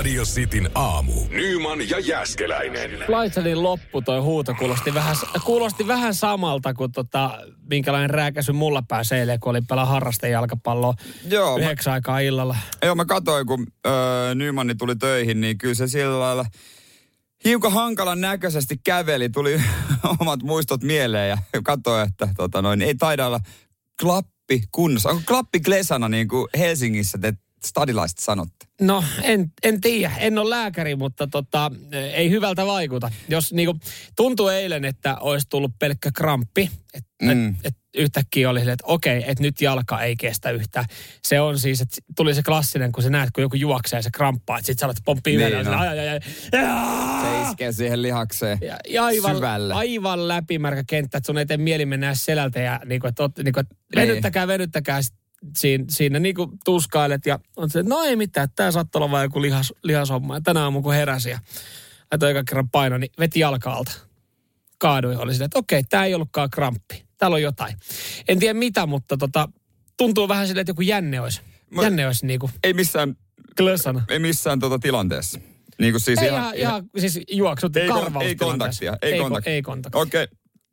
Radio Cityn aamu. Nyman ja Jäskeläinen. Laitselin loppu toi huuto kuulosti vähän, kuulosti vähän samalta kuin tota, minkälainen rääkäsy mulla pääsi eilen, kun olin pelaa harrastejalkapalloa Joo, mä, yhdeksän aikaa illalla. joo, mä katsoin, kun öö, Nymanni tuli töihin, niin kyllä se sillä lailla hiukan hankalan näköisesti käveli. Tuli omat muistot mieleen ja katsoin, että tota noin, ei taida olla klappi kunnossa. Onko klappi klesana niin kuin Helsingissä te stadilaiset sanotte? No, en, en tiedä. En ole lääkäri, mutta tota, ei hyvältä vaikuta. Jos niinku, tuntuu eilen, että olisi tullut pelkkä kramppi, että Mm. et, et yhtäkkiä oli silleen, että okei, että nyt jalka ei kestä yhtään. Se on siis, että tuli se klassinen, kun sä näet, kun joku juoksee ja se kramppaa, että sit sä alat pomppii Niin on. ai, ai, ai, ai. Se iskee siihen lihakseen Ja, ja aivan, syvälle. aivan läpimärkä kenttä, että sun ei tee mieli mennä selältä ja niin kuin, että, niin kuin, että venyttäkää, venyttäkää sit siinä, siinä niin kuin tuskailet ja on se, no ei mitään, tämä saattaa olla vain joku lihas, lihashomma. Ja tänä aamulla kun heräsi ja laitoin eka kerran paino, niin veti jalka alta. Kaaduin oli silleen, että okei, tämä ei ollutkaan kramppi. Täällä on jotain. En tiedä mitä, mutta tota, tuntuu vähän silleen, että joku jänne olisi. Mä- Jänne olisi niin kuin Ei missään, klösana. ei missään tota tilanteessa. Niin kuin siis Ei ihan, ihan, ihan, siis juoksut ei, kon- ei kontaktia. Ei, ei, kontaktia. ei kontaktia. Okei.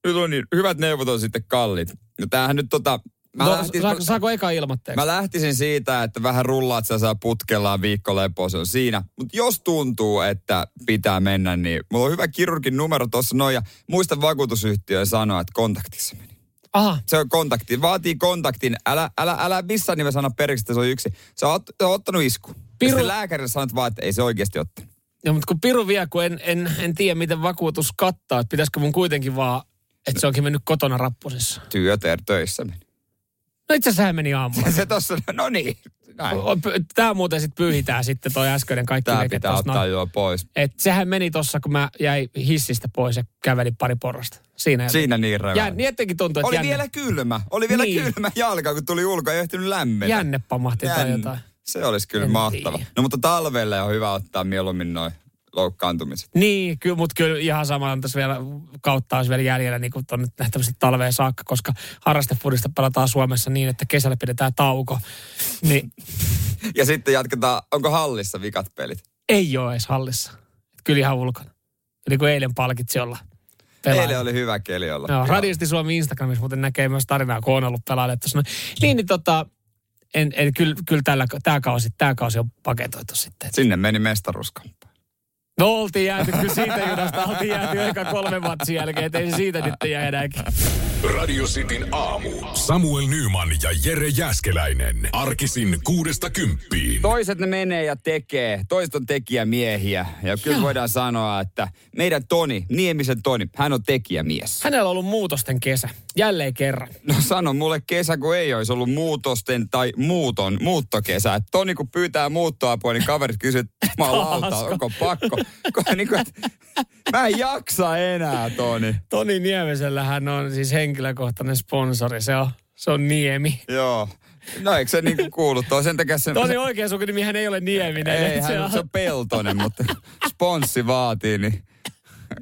Nyt on niin, hyvät neuvot on sitten kallit. No tämähän nyt tota... Mä, no, lähtis, saako, saako eka ilmoitteeksi? mä lähtisin siitä, että vähän rullaat sä saa putkellaan viikko lepoa, se on siinä. Mutta jos tuntuu, että pitää mennä, niin mulla on hyvä kirurgin numero tuossa noin ja muista vakuutusyhtiöön sanoa, että kontaktissa meni. Aha, Se on kontakti. Vaatii kontaktin. Älä, älä, älä missään nimessä sano periksi, että se on yksi. Se on, ot- se on ottanut isku. Piru- lääkärille sanot vaan, että ei se oikeasti ottanut. ja, mutta kun Piru vie, kun en, en, en tiedä, miten vakuutus kattaa, että pitäisikö mun kuitenkin vaan, että se onkin mennyt kotona rappusissa. Työter töissä meni. No itse asiassa hän meni aamulla. Se tossa, no niin. Näin. Tämä muuten sitten pyyhitään sitten toi äskeinen kaikki veke pitää tossa ottaa noin. jo pois. Et sehän meni tossa, kun mä jäin hissistä pois ja kävelin pari porrasta. Siinä. Siinä niin revää. Jän, jotenkin tuntuu, että Oli jänne, vielä kylmä. Oli vielä Niin. kylmä jalka, kun tuli ulkoa. Ei ehtinyt lämmetä. jänne pamahti tai Jänne. jotain. Se olisi kyllä En mahtava. tiedä. No mutta talvelle on hyvä ottaa mieluummin noin loukkaantumiset. Niin, kyllä, mutta kyllä ihan sama on tässä vielä kautta olisi vielä jäljellä niin kuin tuonne talveen saakka, koska harrastefudista pelataan Suomessa niin, että kesällä pidetään tauko. Niin Ja sitten jatketaan, onko hallissa vikat pelit? ei ole edes hallissa. Kyllä ihan ulkona. Eli kun eilen palkitsi olla pelaaja. Eilen oli hyvä keli olla. Joo, Radisti Suomi Instagramissa muuten näkee myös tarinaa, kun on ollut pelaajalle tuossa. noin. Niin, niin tota, en, en, kyllä, kyllä tällä, tämä kausi, tämä kausi on paketoitu sitten. Sinne meni mestaruuskamppailu. No oltiin jääty, kyllä siitä junasta oltiin jääty eka kolme matsin jälkeen, että ei se siitä nyt jäädäkin. Radio Cityn aamu. Samuel Nyman ja Jere Jäskeläinen. Arkisin kuudesta kymppiin. Toiset ne menee ja tekee, toiset on tekijämiehiä. Ja kyllä Joo. voidaan sanoa, että meidän Toni, Niemisen Toni, hän on tekijämies. Hänellä on ollut muutosten kesä. Jälleen kerran. No sano mulle kesä, kun ei olisi ollut muutosten tai muuton, muuttokesä. Et Toni kun pyytää muuttoapua, niin kaverit kysyy, että mä oon lauta, onko pakko. Niin kuin, mä en jaksa enää, Toni. Toni Niemisellähän on siis henkilökohtainen sponsori. Se on, se on Niemi. Joo. No eikö se niinku kuulu? Tuo sen takia se... Toni oikea sukunimihän ei ole Nieminen. ei, se hän, on, se on Peltonen, mutta sponssi vaatii, niin...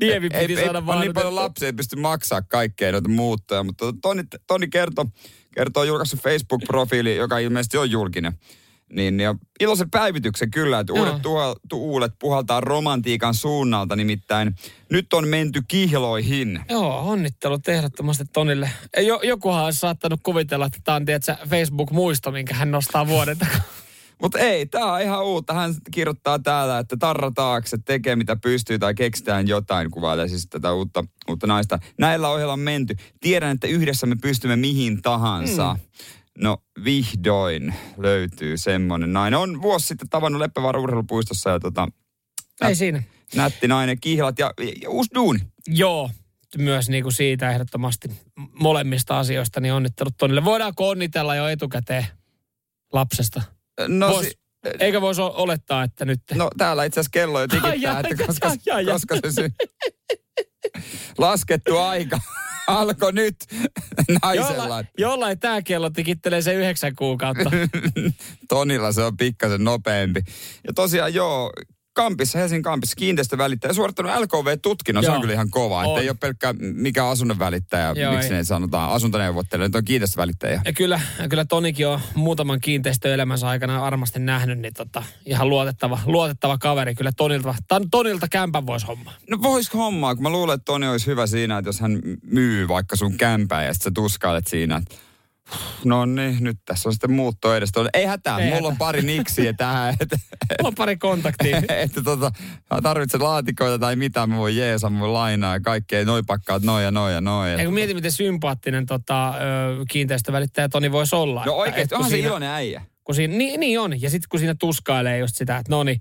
Ei, piti ei, saada on vaan. niin paljon lapsia, ei pysty maksaa kaikkea noita muuttoja, mutta Toni, Toni kertoo, kertoo julkaissut Facebook-profiili, joka ilmeisesti on julkinen. Niin, ja iloisen päivityksen kyllä, että uudet tuha, tuulet puhaltaa romantiikan suunnalta, nimittäin nyt on menty kihloihin. Joo, onnittelut ehdottomasti Tonille. Jo, jokuhan olisi saattanut kuvitella, että tämä on tiedätkö, Facebook-muisto, minkä hän nostaa vuoden takaa. Mutta ei, tämä on ihan uutta. Hän kirjoittaa täällä, että tarra taakse, tekee mitä pystyy tai keksitään jotain, kuvailee siis tätä uutta, uutta naista. Näillä ohjelma on menty. Tiedän, että yhdessä me pystymme mihin tahansa. Mm. No vihdoin löytyy semmoinen nainen. On vuosi sitten tavannut Leppävaara urheilupuistossa ja tota, Ei siinä. nätti nainen, kihlat ja, ja uusi duuni. Joo, myös niin kuin siitä ehdottomasti molemmista asioista, niin onnittelut Tonille. Voidaanko onnitella jo etukäteen lapsesta? No, Vois, si- eikä voisi olettaa, että nyt... no täällä itse asiassa kello jo tikittää, Ai, että koska, ai, ai, ai. koska se sy- laskettu aika alkoi nyt naisella. Jollain, jollain tämä kello tikittelee se yhdeksän kuukautta. Tonilla se on pikkasen nopeampi. Ja tosiaan joo, Kampissa, Helsingin Kampissa kiinteistövälittäjä, suorittanut LKV-tutkinnon. Se on kyllä ihan kova. Että ei ole pelkkä mikä asunnon välittäjä, Joo, miksi ei. ne sanotaan, asuntoneuvottelija, nyt on kiinteistövälittäjä. Ja kyllä, ja kyllä Tonikin on muutaman kiinteistöelämänsä aikana varmasti nähnyt, niin tota, ihan luotettava, luotettava kaveri. Kyllä Tonilta, tan- Tonilta kämpän voisi homma. No voisiko hommaa, kun mä luulen, että Toni olisi hyvä siinä, että jos hän myy vaikka sun kämpää ja sitten sä tuskailet siinä, että no niin, nyt tässä on sitten muutto edestä. Ei hätää, Ei mulla hätää. on pari niksiä tähän, että, Mulla on pari kontaktia. että tota, tarvitset laatikoita tai mitä, mä voin jeesa, mä voin lainaa ja kaikkea, noi pakkaat noin ja noin ja noin. Ja kun mietin, miten sympaattinen tota, kiinteistövälittäjä Toni voisi olla. No oikeesti, onhan se siinä- iloinen äijä. kun siinä, niin, niin on. Ja sitten kun siinä tuskailee just sitä, että no niin,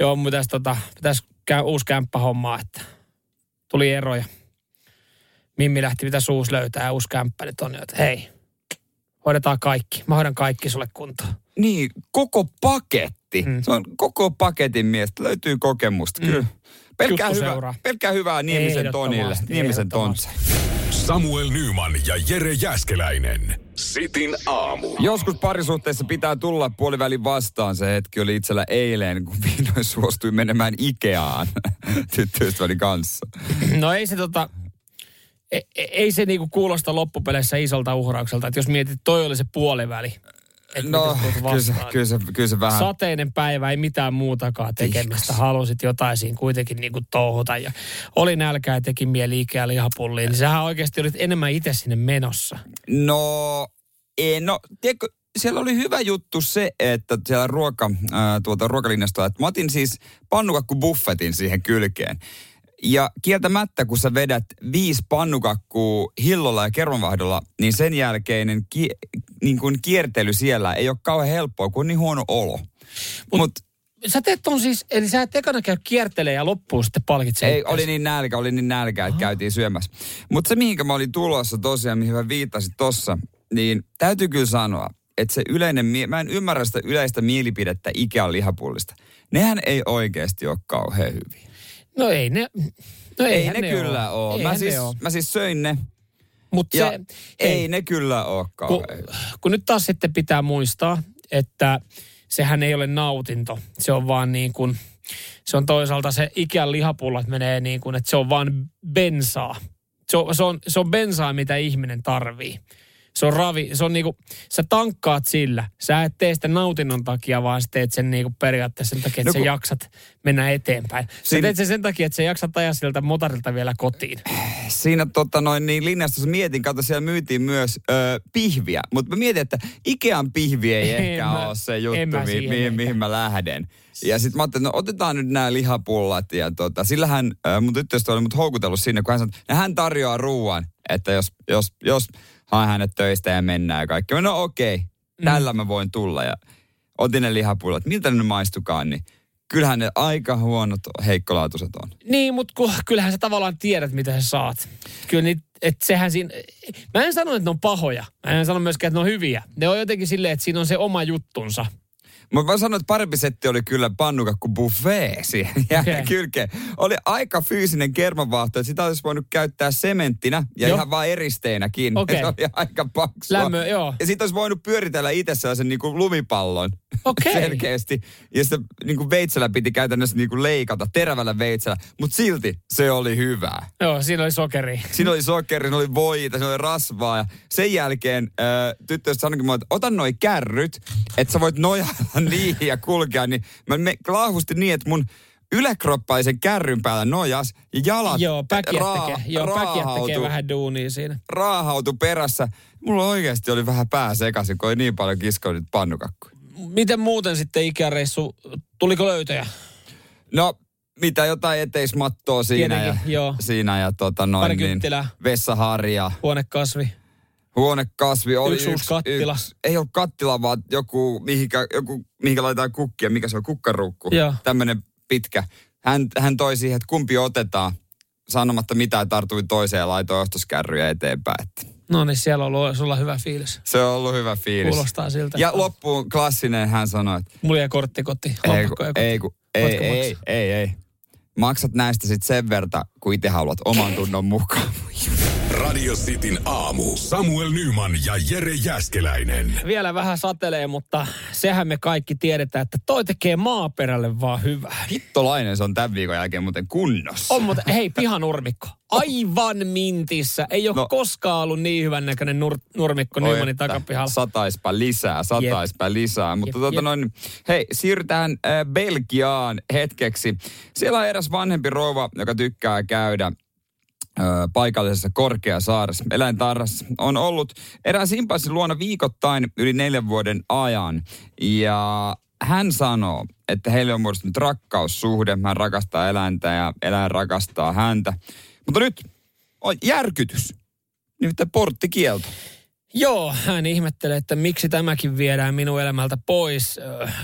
joo, mun pitäisi, tota, pitäisi käy, uusi kämppä hommaa, että tuli eroja. Mimmi lähti, mitä suus löytää ja uusi kämppä, niin Toni, että hei, hoidetaan kaikki. Mä hoidan kaikki sulle kuntoon. Niin, koko paketti. Mm. Se on koko paketin miestä. Löytyy kokemusta, kyllä. Pelkkää, Juttu hyvä, seuraa. pelkkää hyvää Niemisen Tonille. Niemisen. Tontse. Samuel Nyman ja Jere Jäskeläinen. Sitin aamu. Joskus parisuhteessa pitää tulla puolivälin vastaan. Se hetki oli itsellä eilen, kun vihdoin suostui menemään Ikeaan tyttöystäväni kanssa. No ei se tota, ei, ei se niinku kuulosta loppupeleissä isolta uhraukselta, että jos mietit, että toi oli se puoliväli. No, kyllä se, kyllä, se, kyllä se vähän... Sateinen päivä, ei mitään muutakaan tekemistä. Halusit jotain siinä kuitenkin niin kuin touhuta. Ja oli nälkää ja teki mieli Ikea lihapulliin. Niin sähän oikeasti olit enemmän itse sinne menossa. No, ei, no, tiedätkö, siellä oli hyvä juttu se, että siellä ruoka, ää, tuolta ruokalinjasta, että mä otin siis pannukakku buffetin siihen kylkeen. Ja kieltämättä, kun sä vedät viisi pannukakkuu hillolla ja kermanvahdolla, niin sen jälkeinen ki, niin kuin kiertely siellä ei ole kauhean helppoa, kun on niin huono olo. Mutta Mut, Sä teet ton siis, eli sä et ekana käy kiertelee ja loppuun sitten palkitse. ei, itseäsi. oli niin nälkä, oli niin nälkä, että käytiin syömässä. Mutta se, mihinkä mä olin tulossa tosiaan, mihin mä viittasin tossa, niin täytyy kyllä sanoa, että se yleinen, mä en ymmärrä sitä yleistä mielipidettä Ikean lihapullista. Nehän ei oikeasti ole kauhean hyviä. No ei ne, no Ei ne, ne kyllä ole. Mä Eihän siis, ne mä siis söin ne Mut ja se, ei, ne kyllä ole kun, kun nyt taas sitten pitää muistaa, että sehän ei ole nautinto. Se on vaan niin kuin, se on toisaalta se Ikean lihapullat menee niin kuin, että se on vaan bensaa. Se on, se on, se on bensaa, mitä ihminen tarvii. Se on ravi, se on niinku, sä tankkaat sillä. Sä et tee sitä nautinnon takia, vaan sä teet sen niinku periaatteessa sen takia, että No no, sä kun- jaksat mennä eteenpäin. Sä Siinä- teet sen sen takia, että sä jaksat ajaa sieltä motorilta vielä kotiin. Siinä tota noin, niin linjastossa mietin, kato siellä myytiin myös ö, pihviä. Mutta mä mietin, että Ikean pihvi ei En ehkä mä- ole se juttu, mä mihin, ehkä. mihin mä lähden. Ja sitten mä ajattelin, no otetaan nyt nämä lihapullat. Ja tota, sillähän ö, mun tyttöystävä oli mut houkutellut sinne, kun hän sanoi, että hän tarjoaa ruoan, että jos, jos, jos haen hänet töistä ja mennään ja kaikki. Mä, No okei, okay, tällä mä voin tulla. Ja otin ne lihapullat. Miltä ne maistukaan, niin kyllähän ne aika huonot, heikkolaatuiset on. Niin, mutta ku, kyllähän sä tavallaan tiedät, mitä sä saat. Kyllä niitä, että sehän siinä, mä en sano, että ne on pahoja. Mä en sano myöskään, että ne on hyviä. Ne on jotenkin silleen, että siinä on se oma juttunsa. Mutta mä sanoin, että parempi setti oli kyllä pannukakku buffet siihen okay. kylkeen. Oli aika fyysinen kermavaahto, että sitä olisi voinut käyttää sementtinä ja Joo. ihan vaan eristeenäkin. Okei. Se oli aika paksua. Lämmö, joo. Ja sitten olisi voinut pyöritellä itse sellaisen niin kuin lumipallon Okei. selkeästi. Ja sitten niin kuin veitsellä piti käytännössä niin kuin leikata, terävällä veitsellä. Mutta silti se oli hyvää. Joo, siinä oli sokeri. Siinä oli sokeri, siinä oli voita, siinä oli rasvaa. Ja sen jälkeen äh, tyttöystä sanoikin mulle, että ota noi kärryt, että sä voit nojailla niihin ja kulkea. Niin mä me laahustin niin, että mun yläkroppaisen kärryn päällä nojas ja jalat Joo, päkiät tekee, joo, päkiät tekee raahautu, vähän duunia siinä. raahautu perässä. Mulla oikeasti oli vähän pää sekaisin, kun oli niin paljon kiskoa pannukakkuja. Miten muuten sitten ikäreissu, tuliko löytöjä? No, mitä jotain eteismattoa siinä ja, Tietenkin, joo. siinä ja tota noin Pari niin, vessaharja. Huonekasvi. Huonekasvi oli Yksi uusi kattila. Yksi, ei ollut kattila, vaan joku, mihinkä, joku, mihinkä laitetaan kukkia. Mikä se on? Kukkarukku. Joo. Tämmöinen pitkä. Hän, hän toi siihen, että kumpi otetaan. Sanomatta mitään, tartui toiseen ja laitoi ostoskärryjä eteenpäin. No niin, siellä on ollut sulla hyvä fiilis. se on ollut hyvä fiilis. Kuulostaa siltä. Ja loppuun klassinen hän sanoi, että Mulla jäi kortti kotiin. ei, kotiin. ei, kun, ei, ei, maksaa? ei, ei. maksat näistä sitten sen verta, kun itse haluat oman tunnon mukaan. Radio Cityn aamu. Samuel Nyman ja Jere Jäskeläinen. Vielä vähän satelee, mutta sehän me kaikki tiedetään, että toi tekee maaperälle vaan hyvää. Hittolainen se on tämän viikon jälkeen muuten kunnossa. On mutta hei, pihanurmikko. Aivan mintissä. Ei ole no, koskaan ollut niin hyvän näköinen nur, nurmikko Oi, Nymanin takapihalla. Sataispa lisää, sataispa lisää. Mutta Jep, tota jep. noin, hei, siirrytään äh, Belgiaan hetkeksi. Siellä on eräs vanhempi rouva, joka tykkää käydä paikallisessa Korkeasaaressa, eläintarhassa, on ollut erään simpanssin luona viikoittain yli neljän vuoden ajan. Ja hän sanoo, että heille on muodostunut rakkaussuhde. Hän rakastaa eläintä ja eläin rakastaa häntä. Mutta nyt on järkytys. Nimittäin porttikielto. Joo, hän ihmettelee, että miksi tämäkin viedään minun elämältä pois.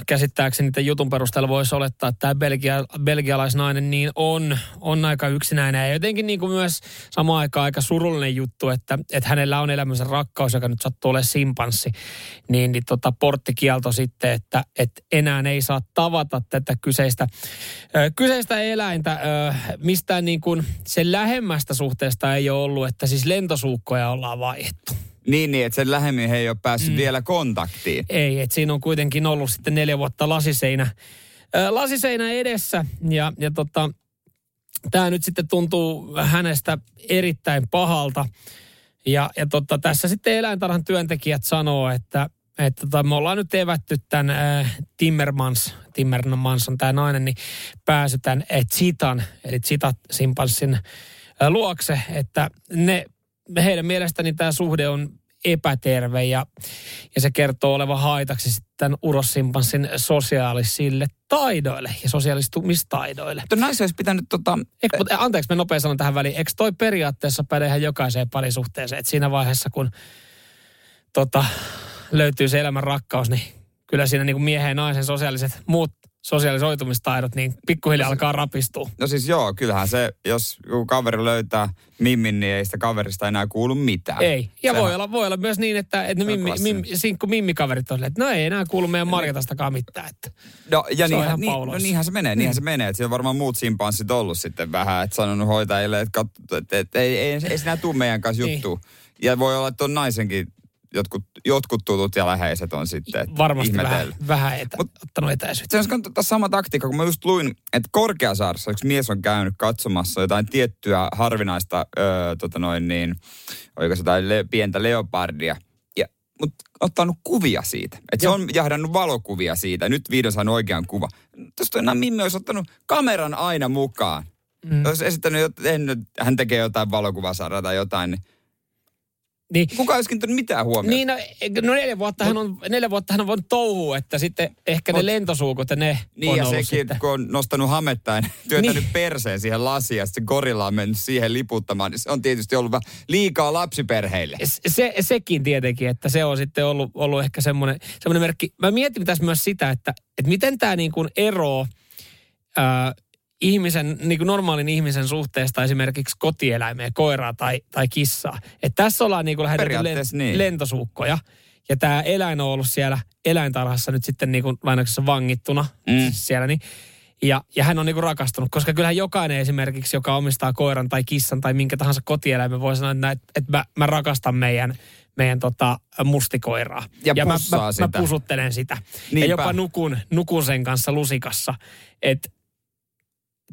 Käsittääkseni tämän jutun perusteella voisi olettaa, että tämä belgia, belgialaisnainen niin on, on aika yksinäinen. Ja jotenkin niin kuin myös samaan aikaan aika surullinen juttu, että, että hänellä on elämänsä rakkaus, joka nyt sattuu olemaan simpanssi. Niin, niin tota, porttikielto sitten, että, että enää ei saa tavata tätä kyseistä, kyseistä eläintä. Mistään niin kuin sen lähemmästä suhteesta ei ole ollut, että siis lentosuukkoja ollaan vaihdettu. Niin, niin, että sen lähemmin he ei ole päässyt mm. vielä kontaktiin. Ei, että siinä on kuitenkin ollut sitten neljä vuotta lasiseinä, ää, lasiseinä edessä. Ja, ja tota, tämä nyt sitten tuntuu hänestä erittäin pahalta. Ja, ja tota, tässä sitten eläintarhan työntekijät sanoo, että, että tota, me ollaan nyt evätty tämän äh, Timmermans, Timmermans on tämä nainen, niin pääsy tämän äh, Chitan, eli Chitat simpanssin äh, luokse, että ne, heidän mielestäni tämä suhde on epäterve ja, ja se kertoo olevan haitaksi sitten tämän urossimpanssin sosiaalisille taidoille ja sosiaalistumistaidoille. Mutta naisen olisi pitänyt tota... Eikö, mutta anteeksi, mä nopein sanon tähän väliin. Eikö toi periaatteessa päde ihan jokaiseen parisuhteeseen? Että siinä vaiheessa, kun tota, löytyy se elämän rakkaus, niin kyllä siinä niin kuin miehen ja naisen sosiaaliset muut sosiaalisoitumistaidot, niin pikkuhiljaa alkaa rapistua. No siis joo, kyllähän se, jos joku kaveri löytää mimmin, niin ei sitä kaverista enää kuulu mitään. Ei. Ja Sehän- voi olla, voi olla myös niin, että, että mimmi, mimmi, sinkku mimmikaverit on että no ei enää kuulu meidän Marjatastakaan mitään. Että. No, ja Se niinhän, niin, no niinhän se menee, niinhän se menee. Että siellä on varmaan muut simpanssit ollut sitten vähän, että sanonut hoitajille, että, katso, että, että ei, ei, ei sinä tuu meidän kanssa Niin. juttuun. Ja voi olla, että on naisenkin jotkut, jotkut tutut ja läheiset on sitten että Varmasti vähän, ihmetellyt. vähän etä, Mut- ottanut etäisyyttä. Se on tässä sama taktiikka, kun mä just luin, että Korkeasaaressa yksi mies on käynyt katsomassa jotain tiettyä harvinaista, öö, tota noin niin, oliko se jotain le- pientä leopardia. Mutta ottanut kuvia siitä. Että se on jahdannut valokuvia siitä. Nyt vihdoin saanut oikean kuva. Tuosta enää Mimmi olisi ottanut kameran aina mukaan. Mm. Olisi esittänyt, että hän tekee jotain valokuvasarjaa tai jotain, niin Niin, kuka olisi kiinnittänyt mitään huomiota? Niin, no, no neljä, vuotta hän on, neljä vuotta hän on voinut touhua, että sitten ehkä ne Mut- lentosuukot ja ne Niin on ja sekin, sitten. kun on nostanut hamettain, työntänyt Niin. perseen siihen lasiin ja sitten gorilla on mennyt siihen liputtamaan, niin se on tietysti ollut vähän liikaa lapsiperheille. Se, sekin tietenkin, että se on sitten ollut, ollut ehkä semmoinen, semmoinen merkki. Mä mietin tässä myös sitä, että, että miten tämä niin kuin ero ää, ihmisen, niin kuin normaalin ihmisen suhteesta esimerkiksi kotieläimeen, koiraa tai, tai kissaa. Että tässä ollaan niin kuin lähetetty Periaatteessa niin. lentosuukkoja. Ja tämä eläin on ollut siellä eläintarhassa nyt sitten niin kuin lainaksessa vangittuna Mm. mm. siellä. Niin, ja, ja hän on niinku rakastunut, koska kyllähän jokainen esimerkiksi, joka omistaa koiran tai kissan tai minkä tahansa kotieläimen, voi sanoa, että, että mä, mä rakastan meidän, meidän tota, mustikoiraa. Ja mä, pussaa mä, sitä. mä pusuttelen sitä. Niinpä. Ja jopa nukun, nukun sen kanssa lusikassa. Että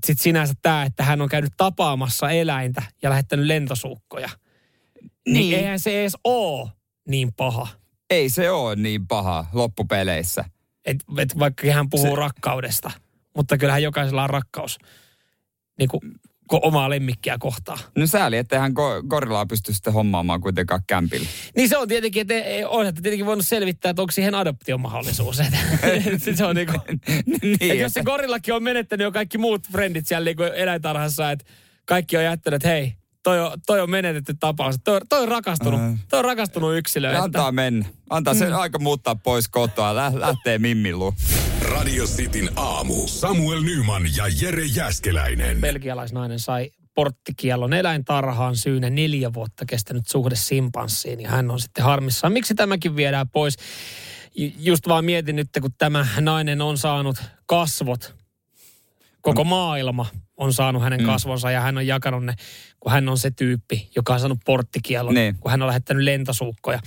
sitten sinänsä tämä, että hän on käynyt tapaamassa eläintä ja lähettänyt lentosuukkoja. Niin, niin eihän se edes ole niin paha. Ei se ole niin paha loppupeleissä. Et, et vaikka hän puhuu Se- se... rakkaudesta. Mutta kyllähän jokaisella on rakkaus niin kuin, ko- omaa lemmikkiä kohtaan. No sääli, ettei hän ko- gorillaa pysty sitten hommaamaan kuitenkaan kämpillä. Niin se on tietenkin, että ei- olisitte tietenkin voinut selvittää, että onko siihen adoptiomahdollisuus. Se on niin kuin, niin, et jos se gorillakin on menettänyt jo kaikki muut frendit siellä niin eläintarhassa, että kaikki on jättänyt, että hei, toi on, toi on menetetty tapaus. Toi, toi on rakastunut, Äh. toi on rakastunut yksilö. Että, Antaa mennä. Antaa se aika muuttaa pois kotoa. Lä- lähtee Mimmilu. Radio Cityn aamu. Samuel Nyman ja Jere Jäskeläinen. belgialaisnainen sai porttikiellon eläintarhaan syynä neljä vuotta kestänyt suhde simpanssiin ja hän on sitten harmissaan. Miksi tämäkin viedään pois? Ju- Just vaan mietin nyt, kun tämä nainen on saanut kasvot Koko maailma on saanut hänen Mm. kasvonsa ja hän on jakanut ne, kun hän on se tyyppi, joka on saanut porttikielon, Niin. kun hän on lähettänyt lentosuukkoja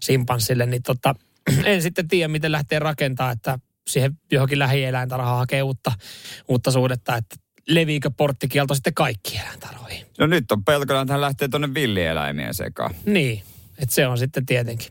simpanssille, niin tota, en sitten tiedä, miten lähtee rakentaa, että siihen johonkin lähieläintarhaan hakee uutta, uutta suhdetta, että leviikö porttikielto sitten kaikki eläintarhoihin. No nyt on pelkona, että hän lähtee tuonne villieläimien sekaan. Niin, että se on sitten tietenkin.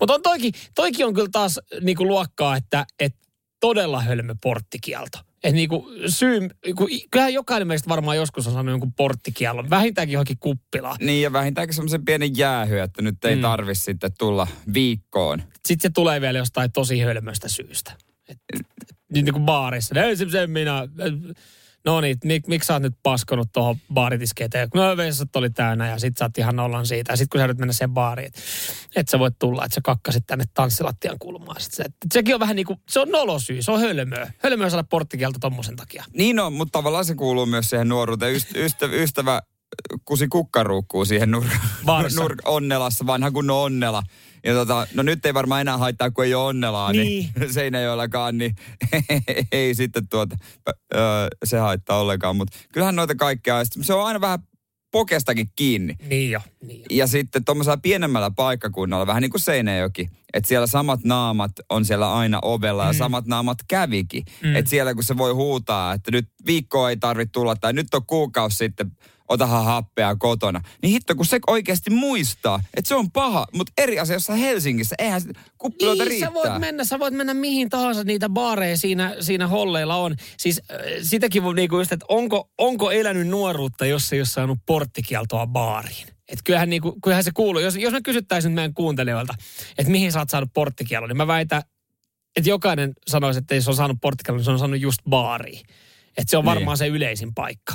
Mutta on toikin, toikin on kyllä taas niinku luokkaa, että et todella hölmö porttikielto. Et niinku syy, kun, kyllähän jokainen meistä varmaan joskus on saanut jonkun porttikielon, vähintäänkin johonkin kuppilaan. Niin ja vähintäänkin semmoisen pienen jäähy, että nyt ei mm. tarvi sitten tulla viikkoon. Sitten se tulee vielä jostain tosi hölmöstä syystä. Et, et, niin kuin baarissa. Ei se, minä. No niin, mik, miksi sä oot nyt paskonut tuohon baaritiskeen? No vessat oli täynnä ja sit sä oot ihan nollan siitä. Ja sit kun sä nyt mennä sen baariin, että et sä voit tulla, että sä kakkasit tänne tanssilattian kulmaan. Sit se, et, sekin on vähän niin kuin, se on nolosyy, se on hölmöä. Hölmöä saada porttikielto tommosen takia. Niin on, mutta tavallaan se kuuluu myös siihen nuoruuteen. Yst, ystävä, ystävä kusi kukkaruukkuu siihen nur, nur, onnelassa, vanha kunnon onnela. Ja tota, no nyt ei varmaan enää haittaa, kun ei ole onnelaa, niin, niin Seinäjoellakaan, niin ei sitten tuota, ö, se haittaa ollenkaan. Mutta kyllähän noita kaikkea, se on aina vähän pokestakin kiinni. Niin jo, niin jo. Ja sitten tuommoisella pienemmällä paikkakunnalla, vähän niin kuin Seinäjoki, että siellä samat naamat on siellä aina ovella ja Mm. samat naamat kävikin. Mm. Että siellä kun se voi huutaa, että nyt viikkoa ei tarvitse tulla tai nyt on kuukausi sitten, otahan happea kotona. Niin hitto, kun se oikeasti muistaa, että se on paha, mutta eri asiassa Helsingissä, eihän kuppiloita Niin, sä riittää. voit, mennä, sä voit mennä mihin tahansa niitä baareja siinä, siinä holleilla on. Siis äh, sitäkin voi niinku just, että onko, onko elänyt nuoruutta, jos ei ole saanut porttikieltoa baariin. Et kyllähän, niinku, kyllähän se kuuluu. Jos, jos me kysyttäisiin nyt meidän kuuntelijoilta, että mihin sä oot saanut porttikielon, niin mä väitän, että jokainen sanoisi, että jos se on saanut porttikielon, niin se on saanut just baariin. Että se on Niin. varmaan se yleisin paikka.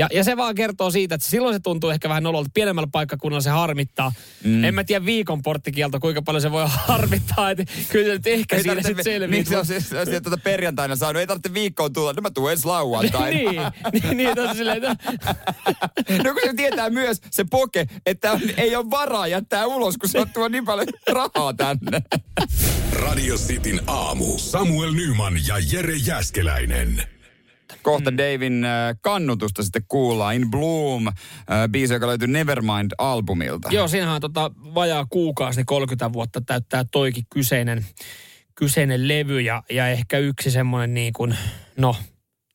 Ja, ja se vaan kertoo siitä, että silloin se tuntuu ehkä vähän nololta. Pienemmällä paikkakunnalla se harmittaa. Mm. En mä tiedä viikon porttikielto, kuinka paljon se voi harmittaa. Että kyllä se nyt ehkä Ei siinä sitten selviää. Niin se on siis, se tuota perjantaina saanut, ei tarvitse viikkoon tulla, no mä tuun ensi lauantaina. niin, niin, niin, että silleen, No kun se tietää myös se poke, että on, ei ole varaa jättää ulos, kun se on tuo niin paljon rahaa tänne. Radio Cityn aamu. Samuel Nyman ja Jere Jäskeläinen. Kohta Davin äh, kannutusta sitten kuullaan. In Bloom, äh, biisi, joka löytyy Nevermind-albumilta. Joo, siinähän on tota vajaa kuukausi, niin 30 vuotta täyttää toikin kyseinen, kyseinen levy ja, ja ehkä yksi semmoinen niin kuin, no,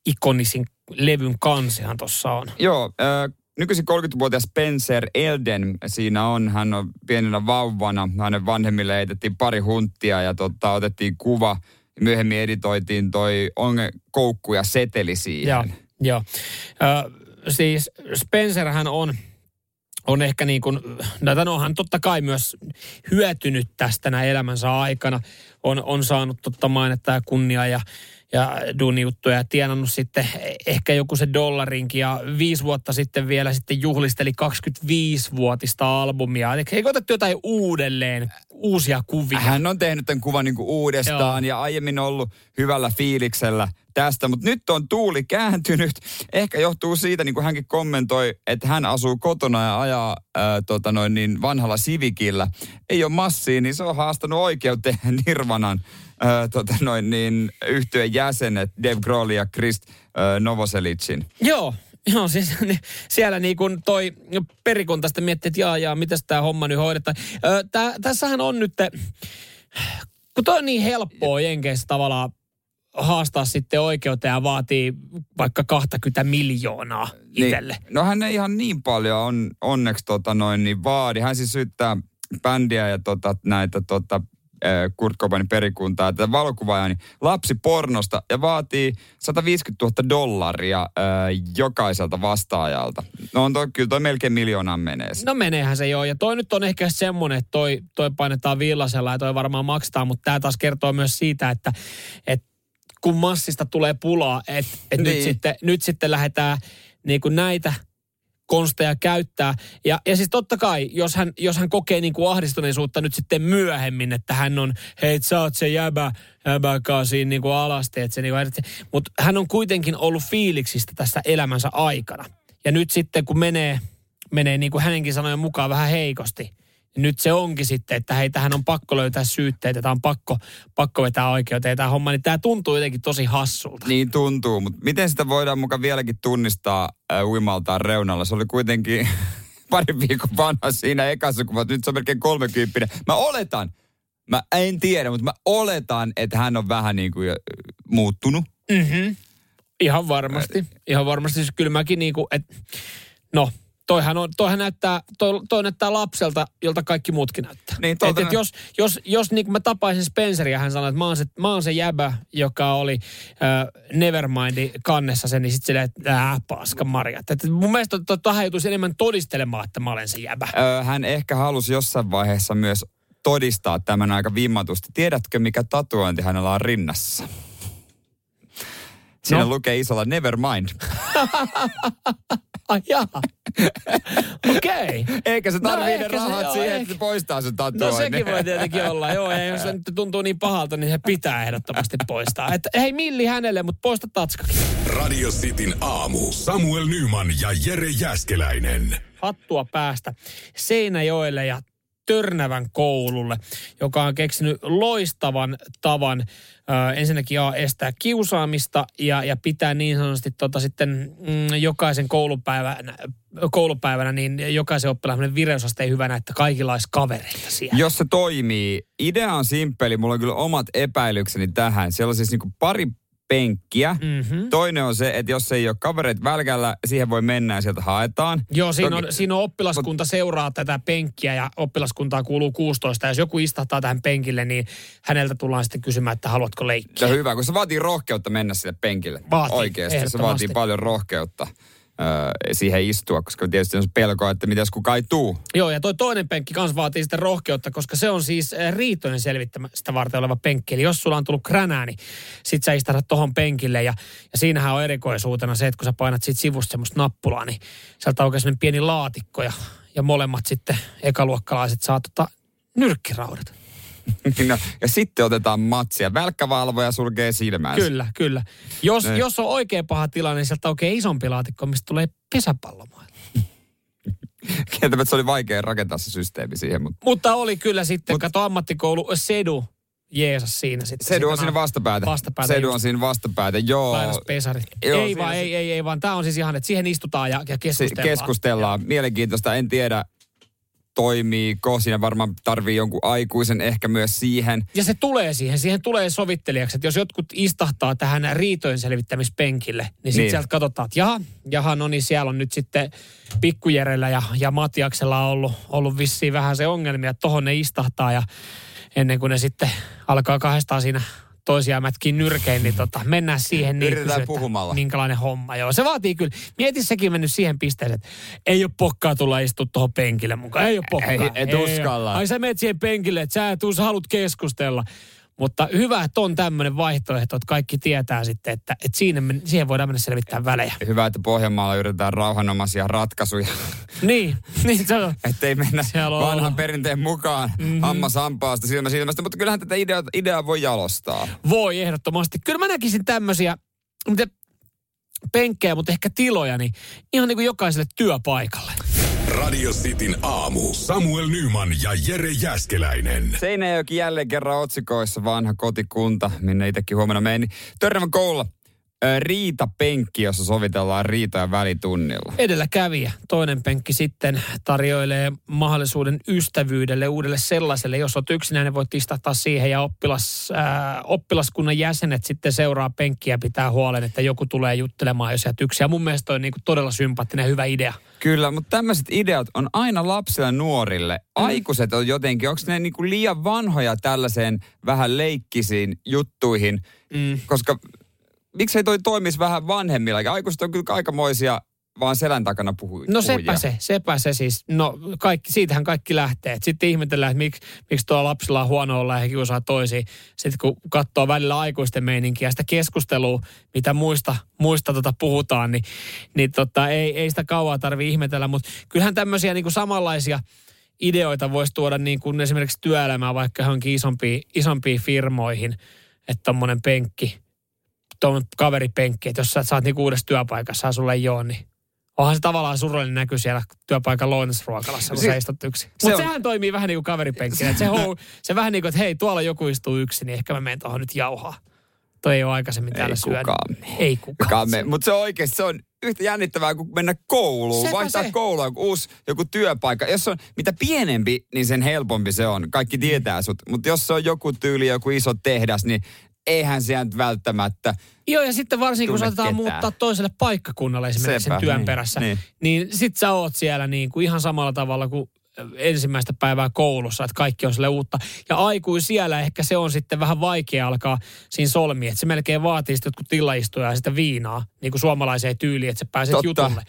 ikonisin levyn kansihan tuossa on. Joo, äh, nykyisin 30-vuotias Spencer Elden siinä on. Hän on pienenä vauvana. Hänen vanhemmille heitettiin pari hunttia ja tota, otettiin kuva. Myöhemmin editoitiin toi onge, koukku ja seteli siihen. Joo, joo. Ö, siis Spencerhän on, on ehkä niin kuin, no hän totta kai myös hyötynyt tästä näin elämänsä aikana. On, on saanut totta mainetta ja kunnia ja, ja duunijuttuja ja tienannut sitten ehkä joku se dollarinkin. Ja viisi vuotta sitten vielä sitten juhlisteli 25-vuotista albumia. Eli eikö otettu jotain uudelleen, uusia kuvia? Hän on tehnyt tämän kuvan niinku uudestaan Joo. ja aiemmin ollut hyvällä fiiliksellä tästä, mutta nyt on tuuli kääntynyt. Ehkä johtuu siitä, niin kuin hänkin kommentoi, että hän asuu kotona ja ajaa ää, tota noin, niin vanhalla Civikillä. Ei ole massia, niin se on haastanut oikeuteen Nirvanan tota noin, niin, yhtyeen jäsenet Dave Grohl ja Chris ää, Novoselicin. Joo, Joo, siis ni- siellä niin kuin toi perikunta sitten miettii, että jaa, jaa, miten tämä homma nyt hoidetaan. Tää, tässähän on nyt, kun toi on niin helppoa Jenkeissä tavallaan haastaa sitten oikeuteen ja vaatii vaikka 20 miljoonaa itselle. Niin, no hän ei ihan niin paljon on, onneksi tota noin, niin vaadi. Hän siis syyttää bändiä ja tota, näitä tota, äh, Kurt Cobainin perikuntaa, tätä valokuvaajaa, niin lapsipornosta ja vaatii 150 000 dollaria jokaiselta vastaajalta. No on toi, kyllä toi melkein miljoonaan menee. No meneehän se joo. Ja toi nyt on ehkä semmoinen, että toi, toi painetaan villasella ja toi varmaan maksetaan, mutta tämä taas kertoo myös siitä, että, että kun massista tulee pulaa, että, että nyt, Niin. sitten, nyt sitten lähdetään niin kuin näitä konsteja käyttää. Ja, ja siis totta kai, jos hän, jos hän kokee niin kuin ahdistuneisuutta nyt sitten myöhemmin, että hän on, hei sä oot se jäbä, jäbäkaa siinä niin kuin alasti. Että se niin kuin, mutta hän on kuitenkin ollut fiiliksistä tässä elämänsä aikana. Ja nyt sitten kun menee, menee niin kuin hänenkin sanojen mukaan vähän heikosti, nyt se onkin sitten, että hei, tähän on pakko löytää syytteitä, tämä on pakko, pakko vetää oikeuteen tämä homma, niin tämä tuntuu jotenkin tosi hassulta. Niin tuntuu, mutta miten sitä voidaan mukaan vieläkin tunnistaa äh, uimaltaan reunalla? Se oli kuitenkin pari viikon vanha siinä ekassa, kun nyt se on melkein 30. Mä oletan, mä en tiedä, mutta mä oletan, että hän on vähän niin kuin muuttunut. Mm-hmm. Ihan varmasti. Ihan varmasti. Siis kyllä mäkin niin kuin, että no, toihan, on, toihan näyttää, toi, toi näyttää lapselta, jolta kaikki muutkin näyttää. Niin, et, et jos, jos, jos niin mä tapaisin Spenceria, hän sanoi, että mä oon se, mä oon se jäbä, joka oli äh, Nevermindin kannessa se, niin sitten silleen, että äh, paska marjat. Et mun mielestä to, joutuisi enemmän todistelemaan, että mä olen se jäbä. Öö, hän ehkä halusi jossain vaiheessa myös todistaa tämän aika vimmatusti. Tiedätkö, mikä tatuointi hänellä on rinnassa? Siinä no. lukee isolla never mind. Ai jaha. Okei. Okay. Eikä se tarvii no, ne rahat se, siihen, joo, että se poistaa sen tatuoinnin. No sekin voi tietenkin olla. Joo, ja jos se nyt tuntuu niin pahalta, niin se pitää ehdottomasti poistaa. Että hei Milli hänelle, mutta poista tatskakin. Radio Cityn aamu. Samuel Nyman ja Jere Jäskeläinen. Hattua päästä Seinäjoelle ja Törnävän koululle, joka on keksinyt loistavan tavan äh, ensinnäkin A, estää kiusaamista ja, ja pitää niin sanotusti tota, sitten mm, jokaisen koulupäivänä, koulupäivänä niin jokaisen oppilaan vireysasteen hyvänä, että kaikilla olisi kavereita siellä. Jos se toimii, idea on simppeli, mulla on kyllä omat epäilykseni tähän. Siellä on siis niin pari penkkiä. Mm-hmm. Toinen on se, että jos ei ole kavereita välkällä, siihen voi mennä ja sieltä haetaan. Joo, siinä, Toki, on, siinä on oppilaskunta Mut, seuraa tätä penkkiä ja oppilaskuntaa kuuluu 16. Ja jos joku istahtaa tähän penkille, niin häneltä tullaan sitten kysymään, että haluatko leikkiä. No hyvä, kun se vaatii rohkeutta mennä sille penkille. Vaatii, Oikeasti, se vaatii paljon rohkeutta siihen istua, koska tietysti on se pelko, että mitäs kukaan ei tuu. Joo, ja toi toinen penkki kans vaatii sitten rohkeutta, koska se on siis riitojen selvittämistä varten oleva penkki. Eli jos sulla on tullut kränää, niin sit sä istahdat tohon penkille ja, ja siinähän on erikoisuutena se, että kun sä painat siitä sivusta semmoista nappulaa, niin sieltä aukeaa pieni laatikko ja, ja molemmat sitten ekaluokkalaiset saa tota nyrkkiraudat. No, ja sitten otetaan matsia. Välkkävalvoja sulkee silmäänsä. Kyllä, kyllä. Jos, jos on oikein paha tilanne, niin sieltä oikein isompi laatikko, mistä tulee pesäpallomailla. Kieltämättä se oli vaikea rakentaa se systeemi siihen. Mutta, mutta oli kyllä sitten, Mut, kato ammattikoulu Sedu, Jeesus siinä sitten. Sedu on siinä vastapäätä. vastapäätä Sedu on siinä vastapäätä, joo. Joo, ei vaan, ei, ei, ei, vaan tämä on siis ihan, että siihen istutaan ja, ja keskustellaan. Keskustellaan. Ja. Mielenkiintoista, en tiedä toimiiko. Siinä varmaan tarvii jonkun aikuisen ehkä myös siihen. Ja se tulee siihen, siihen tulee sovittelijaksi. Että jos jotkut istahtaa tähän riitojen selvittämispenkille, niin sitten niin. sieltä katsotaan, että jaha, jaha, no niin siellä on nyt sitten Pikkujerellä ja, ja Matiaksella on ollut, ollut vissiin vähän se ongelmia, että tohon ne istahtaa ja ennen kuin ne sitten alkaa kahdestaan siinä toisiaan mätkin nyrkein, niin tota, mennään siihen niin. Yritetään kysy, puhumalla. Minkälainen homma, joo. Se vaatii kyllä. Mieti sekin mennyt siihen pisteeseen, että ei ole pokkaa tulla istua tuohon penkille mukaan. Ei ole pokkaa. Ei, et uskalla. Ai sä menet siihen penkille, että sä et haluat keskustella. Mutta hyvä, että on tämmöinen vaihtoehto, että kaikki tietää sitten, että, että siinä, siihen voidaan mennä selvittämään välejä. Hyvä, että Pohjanmaalla yritetään rauhanomaisia ratkaisuja. Niin, niin se on. Että ei mennä vanhan ollut. perinteen mukaan mm-hmm. hammas hampaasta, silmä silmästä, mutta kyllähän tätä ideaa, ideaa voi jalostaa. Voi ehdottomasti. Kyllä mä näkisin tämmöisiä, mitä penkkejä, mutta ehkä tiloja, niin ihan niin kuin jokaiselle työpaikalle. Radio Cityn aamu. Samuel Nyman ja Jere Jäskeläinen. Seinäjoki jälleen kerran otsikoissa vanha kotikunta, minne itsekin huomenna meni. Törnävän koululla riitapenkki, jossa sovitellaan riitoja välitunnilla. Edelläkävijä. Toinen penkki sitten tarjoilee mahdollisuuden ystävyydelle, uudelle sellaiselle. Jos olet yksinäinen, voit istahtaa siihen ja oppilas, äh, oppilaskunnan jäsenet sitten seuraa penkkiä ja pitää huolen, että joku tulee juttelemaan, jos jäät yksin. Ja mun mielestä on niin todella sympaattinen hyvä idea. Kyllä, mutta tämmöiset ideat on aina lapsille ja nuorille. Mm. Aikuiset on jotenkin, onko ne niinku liian vanhoja tällaiseen vähän leikkisiin juttuihin? Mm. Koska miksei toi toimisi vähän vanhemmilla? Aikuiset on kyllä aikamoisia vaan selän takana puhui. No sepä se, sepä se siis. No kaikki, siitähän kaikki lähtee. Sitten ihmetellään, että miksi, miksi tuo lapsilla on huono olla ja kiusaa toisiin. Sitten kun katsoo välillä aikuisten meininkiä, sitä keskustelua, mitä muista, muista tota puhutaan, niin, niin tota, ei, ei sitä kauaa tarvi ihmetellä. Mutta kyllähän tämmöisiä niin kuin samanlaisia ideoita voisi tuoda niin kuin esimerkiksi työelämään vaikka johonkin isompiin, isompiin firmoihin. Että tuommoinen penkki – tuon kaveripenkki, että jos sä saat niinku uudessa työpaikassa, sulle ei ole, niin Onhan se tavallaan surullinen näky siellä työpaikan lounasruokalassa, kun Se- sä istut yksin. se Mutta on- sehän toimii vähän niin kuin kaveripenkkinä. Se, hou, se vähän niin kuin, että hei, tuolla joku istuu yksin, niin ehkä mä menen tuohon nyt jauhaa. Toi ei ole aikaisemmin täällä Ei syönyt. kukaan mene. Ei kukaan. Kukaan me, mutta se on oikeasti, se on yhtä jännittävää kuin mennä kouluun, Sepä vaihtaa se. koulua, kun uusi joku työpaikka. Jos on, mitä pienempi, niin sen helpompi se on. Kaikki tietää sut. Mutta jos se on joku tyyli, joku iso tehdas, niin eihän se nyt välttämättä. Joo, ja sitten varsinkin kun saatetaan ketään. muuttaa toiselle paikkakunnalle esimerkiksi Sepä, sen työn niin, perässä, niin. niin, niin sit sä oot siellä niin kuin ihan samalla tavalla kuin ensimmäistä päivää koulussa, että kaikki on sille uutta. Ja aikui siellä ehkä se on sitten vähän vaikea alkaa siinä solmia, että se melkein vaatii sitten jotkut tillaistuja ja sitten viinaa, niin kuin suomalaiseen tyyliin, että sä pääset Totta. jutulle.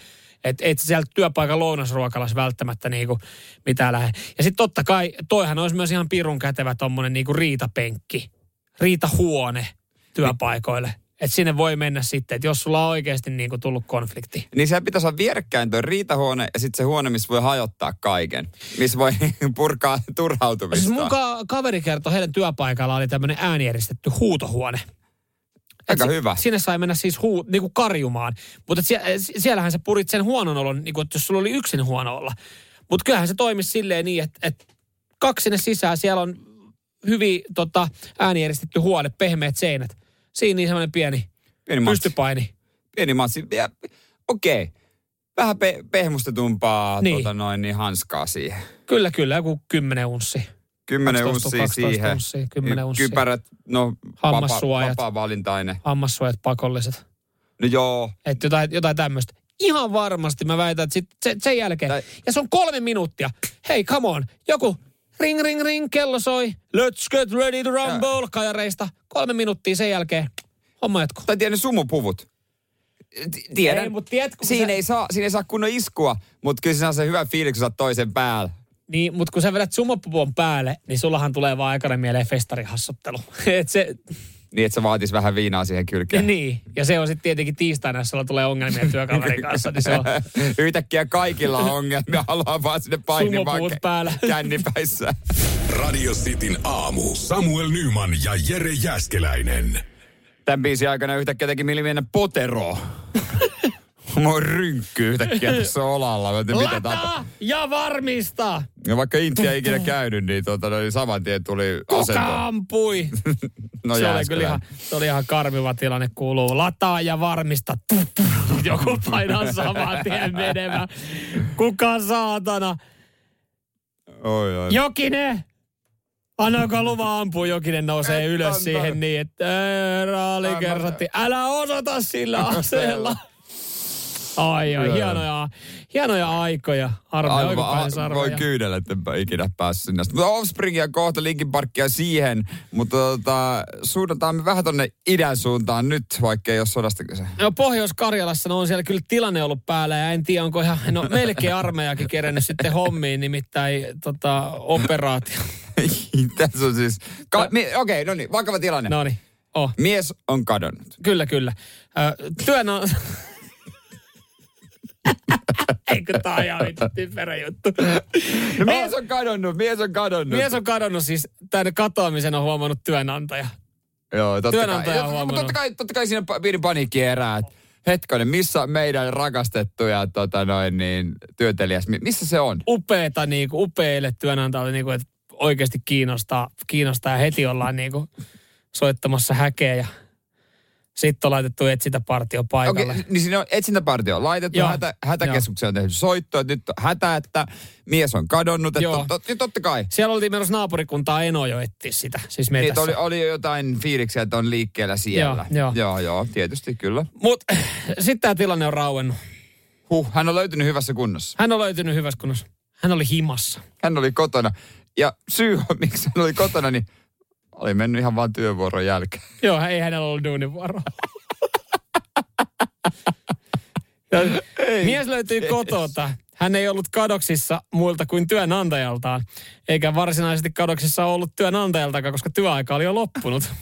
Että et sieltä työpaikan lounasruokalassa välttämättä niinku mitään lähde. Ja sitten totta kai, toihan olisi myös ihan pirun kätevä tommonen niinku riitapenkki, riitahuone työpaikoille. Että sinne voi mennä sitten, että jos sulla on oikeasti niinku tullut konflikti. Niin siellä pitäisi olla vierekkäin tuo riitahuone ja sitten se huone, missä voi hajottaa kaiken. Missä voi purkaa turhautumista. Siis mun ka- kaveri kertoi, heidän työpaikalla oli tämmöinen äänieristetty huutohuone. Aika Et si- hyvä. Sinne sai mennä siis huu, niinku karjumaan. Mutta sie, siellähän sä purit sen huonon olon, niinku, että jos sulla oli yksin huono olla. Mutta kyllähän se toimisi silleen niin, että, että kaksi sinne sisään, siellä on hyvin tota, äänieristetty huone, pehmeät seinät. Siinä niin semmoinen pieni Pieni matsi. pystypaini. Pieni matsi. Okei. Vähän pe- pehmustetumpaa Niin. tota noin, niin hanskaa siihen. Kyllä, kyllä, joku 10 unssi. 10 12, unssia 12 siihen. unssia, 10 unssia. Kypärät, no Hammassuojat. vapaa valintainen. Hammassuojat pakolliset. No joo. Että jotain, jotain tämmöistä. Ihan varmasti mä väitän, että sit, se, sen jälkeen. Tai- Ja se on kolme minuuttia. Hei, come on. Joku ring, ring, ring, kello soi. Let's get ready to rumble. Kajareista. Kolme minuuttia sen jälkeen. Homma jatkuu. Tai tiedä ne sumupuvut. Tiedän. Ei, mut tiedätkö, kun siinä, sä- ei saa, siinä ei saa kunnon iskua, mutta kyllä siinä on se hyvä fiilis, kun sä toisen päällä. Niin, mutta kun sä vedät sumopupon päälle, niin sullahan tulee vaan aikana mieleen festarihassuttelu. Et se, Niin, että se vaatis vähän viinaa siihen kylkeen. niin. Ja se on sitten tietenkin tiistaina, jos sulla tulee ongelmia työkaverin kanssa, niin se on Yhtäkkiä kaikilla on ongelmia, haluaa vaan sinne painimaan kä- päällä. kännipäissä. Radio Cityn aamu. Samuel Nyman ja Jere Jäskeläinen. Tämän biisin aikana yhtäkkiä teki mieli mennä poteroon. Mä oon rynkky yhtäkkiä tässä olalla. Mä en tiedä, mitä tapa. Ja varmista! Ja vaikka Intia ei ikinä käynyt, niin, tuota, niin saman tien tuli asento. Kuka ampui? No se, oli kyllä ihan, se oli ihan karmiva tilanne, kuuluu lataa ja varmista. Joku painaa saman tien menemään. Kuka saatana? Oi, oi. Jokinen! Annaako luva ampua, Jokinen nousee Et ylös antaa. siihen niin, että raali Anna. kersatti, älä osoita sillä aseella. Ai ai, hienoja, hienoja aikoja. Armeija Aivan, oikopäivässä a- voi kyydellä, että enpä ikinä päässyt sinne. Mutta Offspringia kohta, Linkin Parkia siihen. Mutta tota, suunnataan me vähän tonne idän suuntaan nyt, vaikka ei ole sodasta kyse. No Pohjois-Karjalassa no on siellä kyllä tilanne ollut päällä ja en tiedä onko ihan, no melkein armeijakin kerennyt sitten hommiin, nimittäin tota, operaatio. Tässä on siis... Ka- mi- Okei, no niin, vakava tilanne. No niin, oh, Mies on kadonnut. kyllä kyllä. Ö, työn on... Eikö tää on ihan typerä juttu. No mies on kadonnut, mies on kadonnut. Mies on kadonnut siis, tämän katoamisen on huomannut työnantaja. Joo, totta Työnantaja kai. on huomannut. totta kai, totta kai siinä pieni paniikki herää. että Hetkonen, missä meidän rakastettuja tota noin, niin, työtelijäs? Mi- Missä se on? Upeeta, niinku, upeille työnantajalle, niinku, että oikeasti kiinnostaa, kiinnostaa ja heti ollaan niinku, soittamassa häkeä ja sitten on laitettu etsintäpartio paikalle. Okei, niin siinä on etsintäpartio laitettu, Joo. hätä, hätäkeskukseen on tehty soitto, että nyt on hätä, että mies on kadonnut. Että Joo. tot, niin totta kai. Siellä oltiin menossa naapurikuntaa Eno jo etsiä sitä, siis Niin, oli, oli jo jotain fiiliksiä, että on liikkeellä siellä. Joo, joo. joo, joo tietysti kyllä. Mutta sitten tämä tilanne on rauennut. Huh, hän on löytynyt hyvässä kunnossa. Hän on löytynyt hyvässä kunnossa. Hän oli himassa. Hän oli kotona. Ja syy miksi hän oli kotona, niin oli mennyt ihan vaan työvuoron jälkeen. Joo, ei hänellä ollut duunivuoroa. Mies löytyi kotota. Hän ei ollut kadoksissa muilta kuin työnantajaltaan, eikä varsinaisesti kadoksissa ollut työnantajaltakaan, koska työaika oli jo loppunut.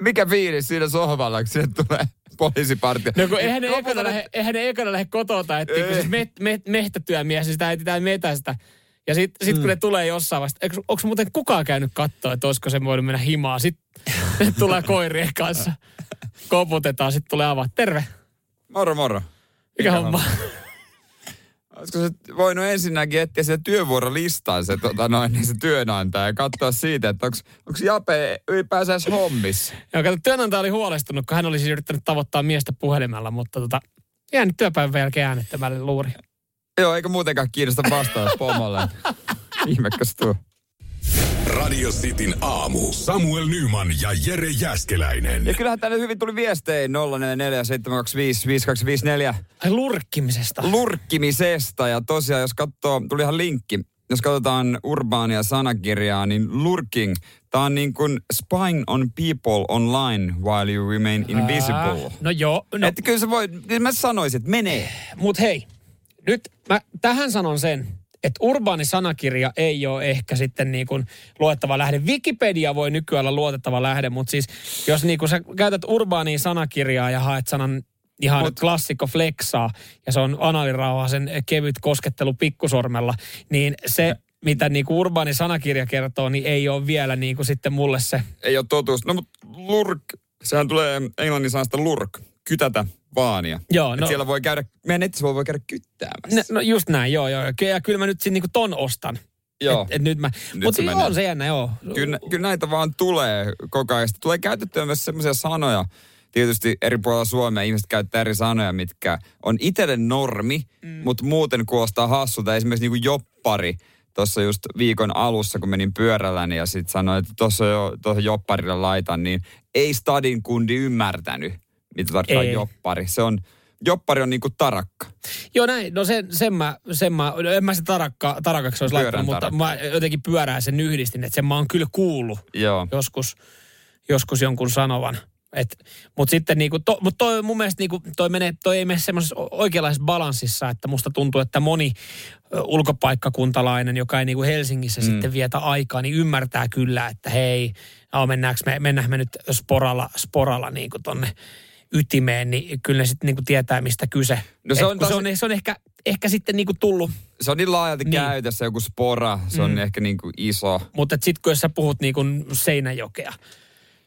Mikä fiilis siinä sohvalla, kun tulee poliisipartio? No kun eihän ne Lopulta ekana ne- lähde, eihän ne ekana lähde kotota, että kun siis met, met, mehtätyömies, niin sitä etsitään metästä. Ja sitten sit, kun ne tulee jossain vasta, onko muuten kukaan käynyt katsoa, että olisiko se voinut mennä himaan? Sitten ne tulee koirien kanssa. koputetaan, sitten tulee avaa. Terve. Moro moro. Mikä homma? Olisiko se voinut ensinnäkin etsiä se työvuorolistaan se, tota noin, niin se työnantaja ja katsoa siitä, että onko Jape ylipäänsä edes hommissa. Joo, kato, työnantaja oli huolestunut, kun hän olisi siis yrittänyt tavoittaa miestä puhelimella, mutta tota, jäänyt työpäivän jälkeen äänettämälle luuri. Joo, eikä muutenkaan kiinnosta vastaus pomolle. Ihmekäs tuo. Radio Cityn aamu. Samuel Nyman ja Jere Jäskeläinen. Ja kyllähän tänne hyvin tuli viestejä 0447255254 Ai lurkkimisesta. lurkkimisesta. Ja tosiaan, jos katsoo, tuli ihan linkki, jos katsotaan urbaania sanakirjaa, niin lurking, tämä on niin kuin spying on people online while you remain invisible. Ää, no joo, no, Että kyllä se voi, kyllä mä sanoisin, että menee. mut hei, nyt mä tähän sanon sen, että urbaani sanakirja ei ole ehkä sitten niin kuin luettava lähde. Wikipedia voi nykyään olla luotettava lähde, mutta siis jos niin kuin sä käytät urbaania sanakirjaa ja haet sanan ihan Mut. klassikko flexaa ja se on analirauhasen kevyt koskettelu pikkusormella, niin se, mitä niin kuin urbaani sanakirja kertoo, niin ei ole vielä niin kuin sitten mulle se. Ei ole totuus. No mutta lurk, sehän tulee englannin sanasta lurk, kytätä, vaania. Joo, Et no- siellä voi käydä, meidän netissä voi käydä kyttäämässä. No, no just näin, joo, joo. Ja kyllä mä nyt niin kuin ton ostan. Joo. Et, et nyt mä, Nyt mutta se joo, on se jännä, joo. Kyllä, kyllä näitä vaan tulee koko ajan. Sitten tulee käytettyä myös sellaisia sanoja, tietysti eri puolilla Suomea ihmiset käyttää eri sanoja, mitkä on itselle normi, mm. mutta muuten kuulostaa hassulta. Esimerkiksi niin kuin joppari tuossa just viikon alussa, kun menin pyörälläni ja sitten sanoin, että tuossa jo jopparille laitan, niin ei stadin kundi ymmärtänyt, mitä tarkoittaa Ei. joppari. Se on, joppari on niin kuin tarakka. Joo näin, no sen, sen mä, sen mä, no en mä se tarakka, tarakaksi olisi Pyörän laittanut, mutta mä jotenkin pyörää sen yhdistin, että sen mä oon kyllä kuullut Joo. joskus, joskus jonkun sanovan. Et, mutta sitten niinku, to, mut toi mun mielestä niinku, toi, menee, toi ei mene semmoisessa oikeanlaisessa balanssissa, että musta tuntuu, että moni ulkopaikkakuntalainen, joka ei niinku Helsingissä mm. sitten vietä aikaa, niin ymmärtää kyllä, että hei, no, mennäänkö me, mennään me nyt sporalla, sporalla niinku tonne ytimeen, niin kyllä ne sitten niinku tietää, mistä kyse. No se Et on kun se, on, se on ehkä, ehkä sitten niinku tullut, Se on niin laajalti Niin. käytössä joku spora, se on ehkä niin kuin iso. mutta sitten kun jos sä puhut niinku Seinäjokea,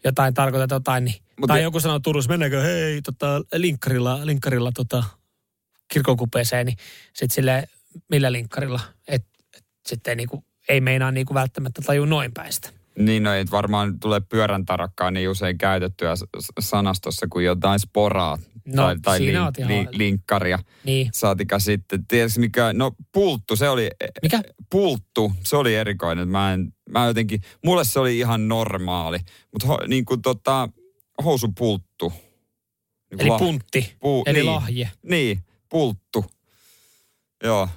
jotain tarkoitat jotain, niin, Mut tai ne- joku sanoo Turussa, mennäänkö hei tota, linkkarilla, linkkarilla tota, kirkonkupeeseen, niin sitten sille millä linkkarilla, että et, sitten niinku, ei meinaa niinku välttämättä taju noin päin sitä. Niin, no ei varmaan tule pyörän tarakkaa niin usein käytettyä sanastossa kuin jotain sporaa No, tai, tai oot ihan- lin, linkkaria. Niin. Saatika sitten, tiedätkö mikä, no pulttu, se oli, Mikä? pulttu, se oli erikoinen. Mä, en, mä jotenkin, mulle se oli ihan normaali, mutta ho, niin kuin tota, housupulttu. Niin Eli lah- puntti, Puu- eli niin. lahje. Niin, pulttu. Joo.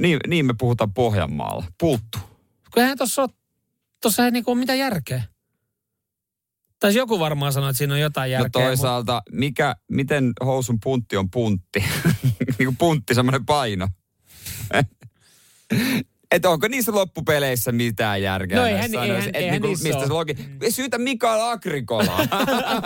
Niin, niin me puhutaan Pohjanmaalla. Pulttu. Kyllähän tuossa tuossa ei niinku ole mitään järkeä. Taisi joku varmaan sanoa, että siinä on jotain No järkeä. toisaalta, mikä, miten housun puntti on puntti? niin kuin puntti, semmoinen paino. Että onko niissä loppupeleissä mitään järkeä? No eihän- eihän- Et eihän niinku, niissä mistä se logi... Syytä Mikael Agrikolaa.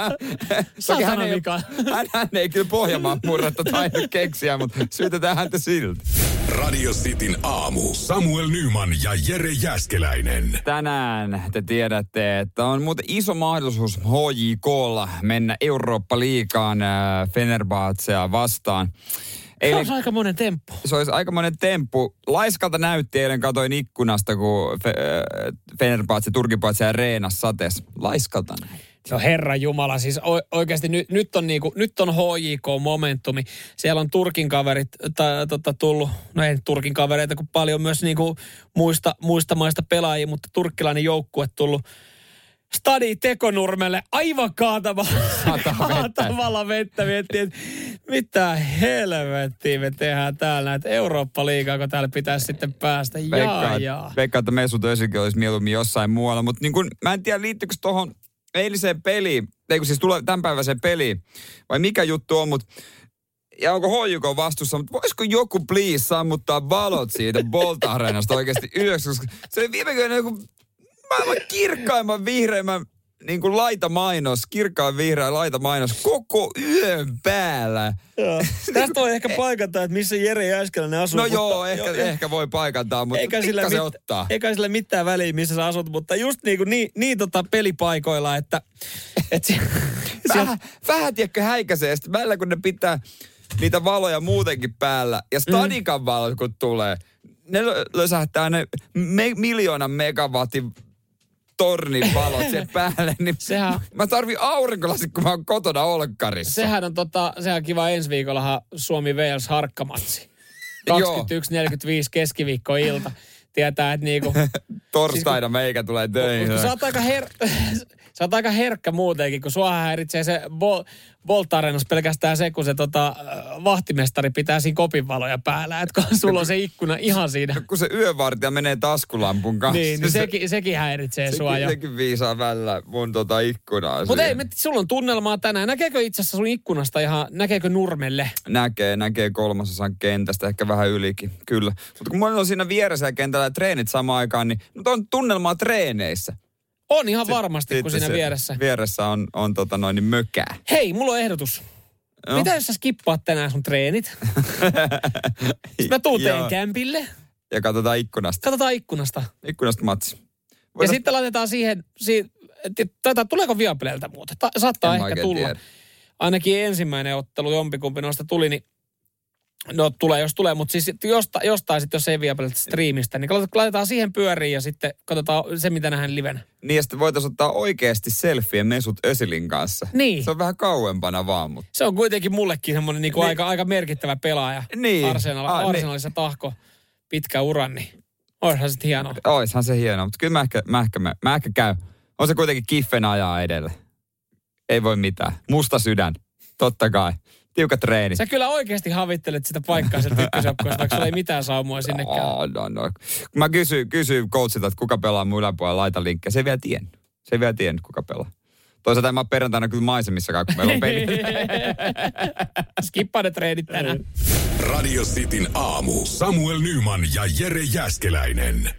Toki hän, ei, Mikael. hän, hän ei kyllä Pohjanmaan murretta tainnut keksiä, mutta syytetään häntä silti. Radio Cityn aamu. Samuel Nyman ja Jere Jäskeläinen. Tänään te tiedätte, että on muuten iso mahdollisuus HJKlla mennä Eurooppa-liigaan äh, Fenerbahcea vastaan. Se Eilen on aika monen temppu. se olisi aika monen temppu. Laiskalta näytti eilen, katoin ikkunasta, kun Fe, äh, Fenerbahce, Turkipahce ja Reenas sates. Laiskalta näin. No herra Jumala, siis o- oikeasti nyt, nyt, on niinku, nyt on HJK-momentumi. Siellä on Turkin kaverit ta, tota, tullut, no ei Turkin kavereita, kun paljon myös niinku muista, muista maista pelaajia, mutta turkkilainen joukkue tullut Stadi Tekonurmelle aivan kaatava, Sataa vettä. kaatavalla vettä. Miettii, että mitä helvettiä me tehdään täällä, että Eurooppa-liigaa, kun täällä pitäisi sitten päästä. Jaa, jaa. veikkaan, että Mesut Özilkin olisi mieluummin jossain muualla. Mutta niin kun, mä en tiedä, liittyykö tuohon eiliseen peliin, ei kun siis tulee tämänpäiväiseen peliin, vai mikä juttu on, mutta ja onko HJK vastuussa, mutta voisiko joku please sammuttaa valot siitä Bolt Arenasta oikeasti ylös, koska se oli viime joku maailman kirkkaimman, vihreimmän niin kuin laitamainos, kirkkaan vihreä laitamainos koko yön päällä. Joo. Tästä voi ehkä paikata, että missä Jere Jääskeläinen asuu. No mutta, joo, ehkä, ehkä voi paikantaa, mutta eikä sillä, mit, ottaa. eikä sillä mitään väliä, missä sä asut, mutta just niin, kuin niin, niin tota pelipaikoilla, että... Et si, Vähän, vähän tiedätkö häikäisee, sitten välillä kun ne pitää niitä valoja muutenkin päällä, ja stadikan mm. valot kun tulee, ne lö- lösähtää ne me, miljoonan megawatin tornin valot sen päälle, niin Sehän- mä tarvin aurinkolasit, kun mä oon kotona olkkarissa. sehän on tota, sehän on kiva ensi viikollahan Suomi Wales harkkamatsi. Joo. 21.45 keskiviikkoilta. Tietää, että niinku... Torstaina meikä tulee töihin. Mutta sä oot aika, her- sä oot aika herkkä muutenkin, kun sua häiritsee se Bol- Bolt pelkästään se, kun se tota, äh, vahtimestari pitää siinä kopinvaloja päällä. Että kun sulla on se ikkuna ihan siinä. kun se yövartija menee taskulampun kanssa. Niin, niin sekin, sekin häiritsee sekin, sua jo. sekin viisaa välillä mun tota ikkunaa. Mutta ei, sulla on tunnelmaa tänään. Näkeekö itse asiassa sun ikkunasta ihan, näkeekö nurmelle? Näkee, näkee kolmasosan kentästä, ehkä vähän ylikin, kyllä. Mutta kun mulla on siinä vieressä kentällä treenit samaan aikaan, niin mutta on tunnelmaa treeneissä. On ihan varmasti, kun Sitten siinä se vieressä. Vieressä on, on tota noin niin mökää. Hei, mulla on ehdotus. No. Mitä jos sä skippaat tänään sun treenit? Sitten mä tuun teidän kämpille. Ja katsotaan ikkunasta. Katsotaan ikkunasta. Ikkunasta matsi. Ja Voidaan- sitten laitetaan siihen, tätä, tuleeko Viapeleltä muuten? Ta, saattaa En ehkä tulla. tiedä. Ainakin ensimmäinen ottelu, jompikumpi noista tuli, niin no tulee, jos tulee, mutta siis josta, jostain sitten, jos ei Viapeleltä striimistä, niin laitetaan siihen pyöriin ja sitten katsotaan se, mitä nähdään livenä. Niin ja sitten voitaisiin ottaa oikeasti selfie mesut Ösilin kanssa. Niin. Se on vähän kauempana vaan, mutta Se on kuitenkin mullekin semmoinen niin Niin. aika, aika merkittävä pelaaja. Niin. Arsenal, Ah, niin. Arsenalissa tahko pitkä uran, niin olisihan sitten hienoa. oishan se hienoa. Mutta kyllä mä ehkä, mä ehkä, mä, mä ehkä käy. On se kuitenkin kiffen ajaa edelle. Ei voi mitään. Musta sydän. Totta kai. Tiukat treenit. Sä kyllä oikeasti havittelet sitä paikkaa sieltä ykkösjoukkueesta, vaikka sulla ei mitään saumoja sinnekään. Oh, no, no. Kun mä kysyin, kysyin coachilta, että kuka pelaa mun yläpuolella laita linkkiä. Se ei vielä tiennyt. Se ei vielä tiennyt, kuka pelaa. Toisaalta en mä oon perjantaina kyllä maisemissakaan, kun meillä on peli. Skippaa ne treenit tänään. Radio Cityn aamu. Samuel Nyman ja Jere Jäskeläinen.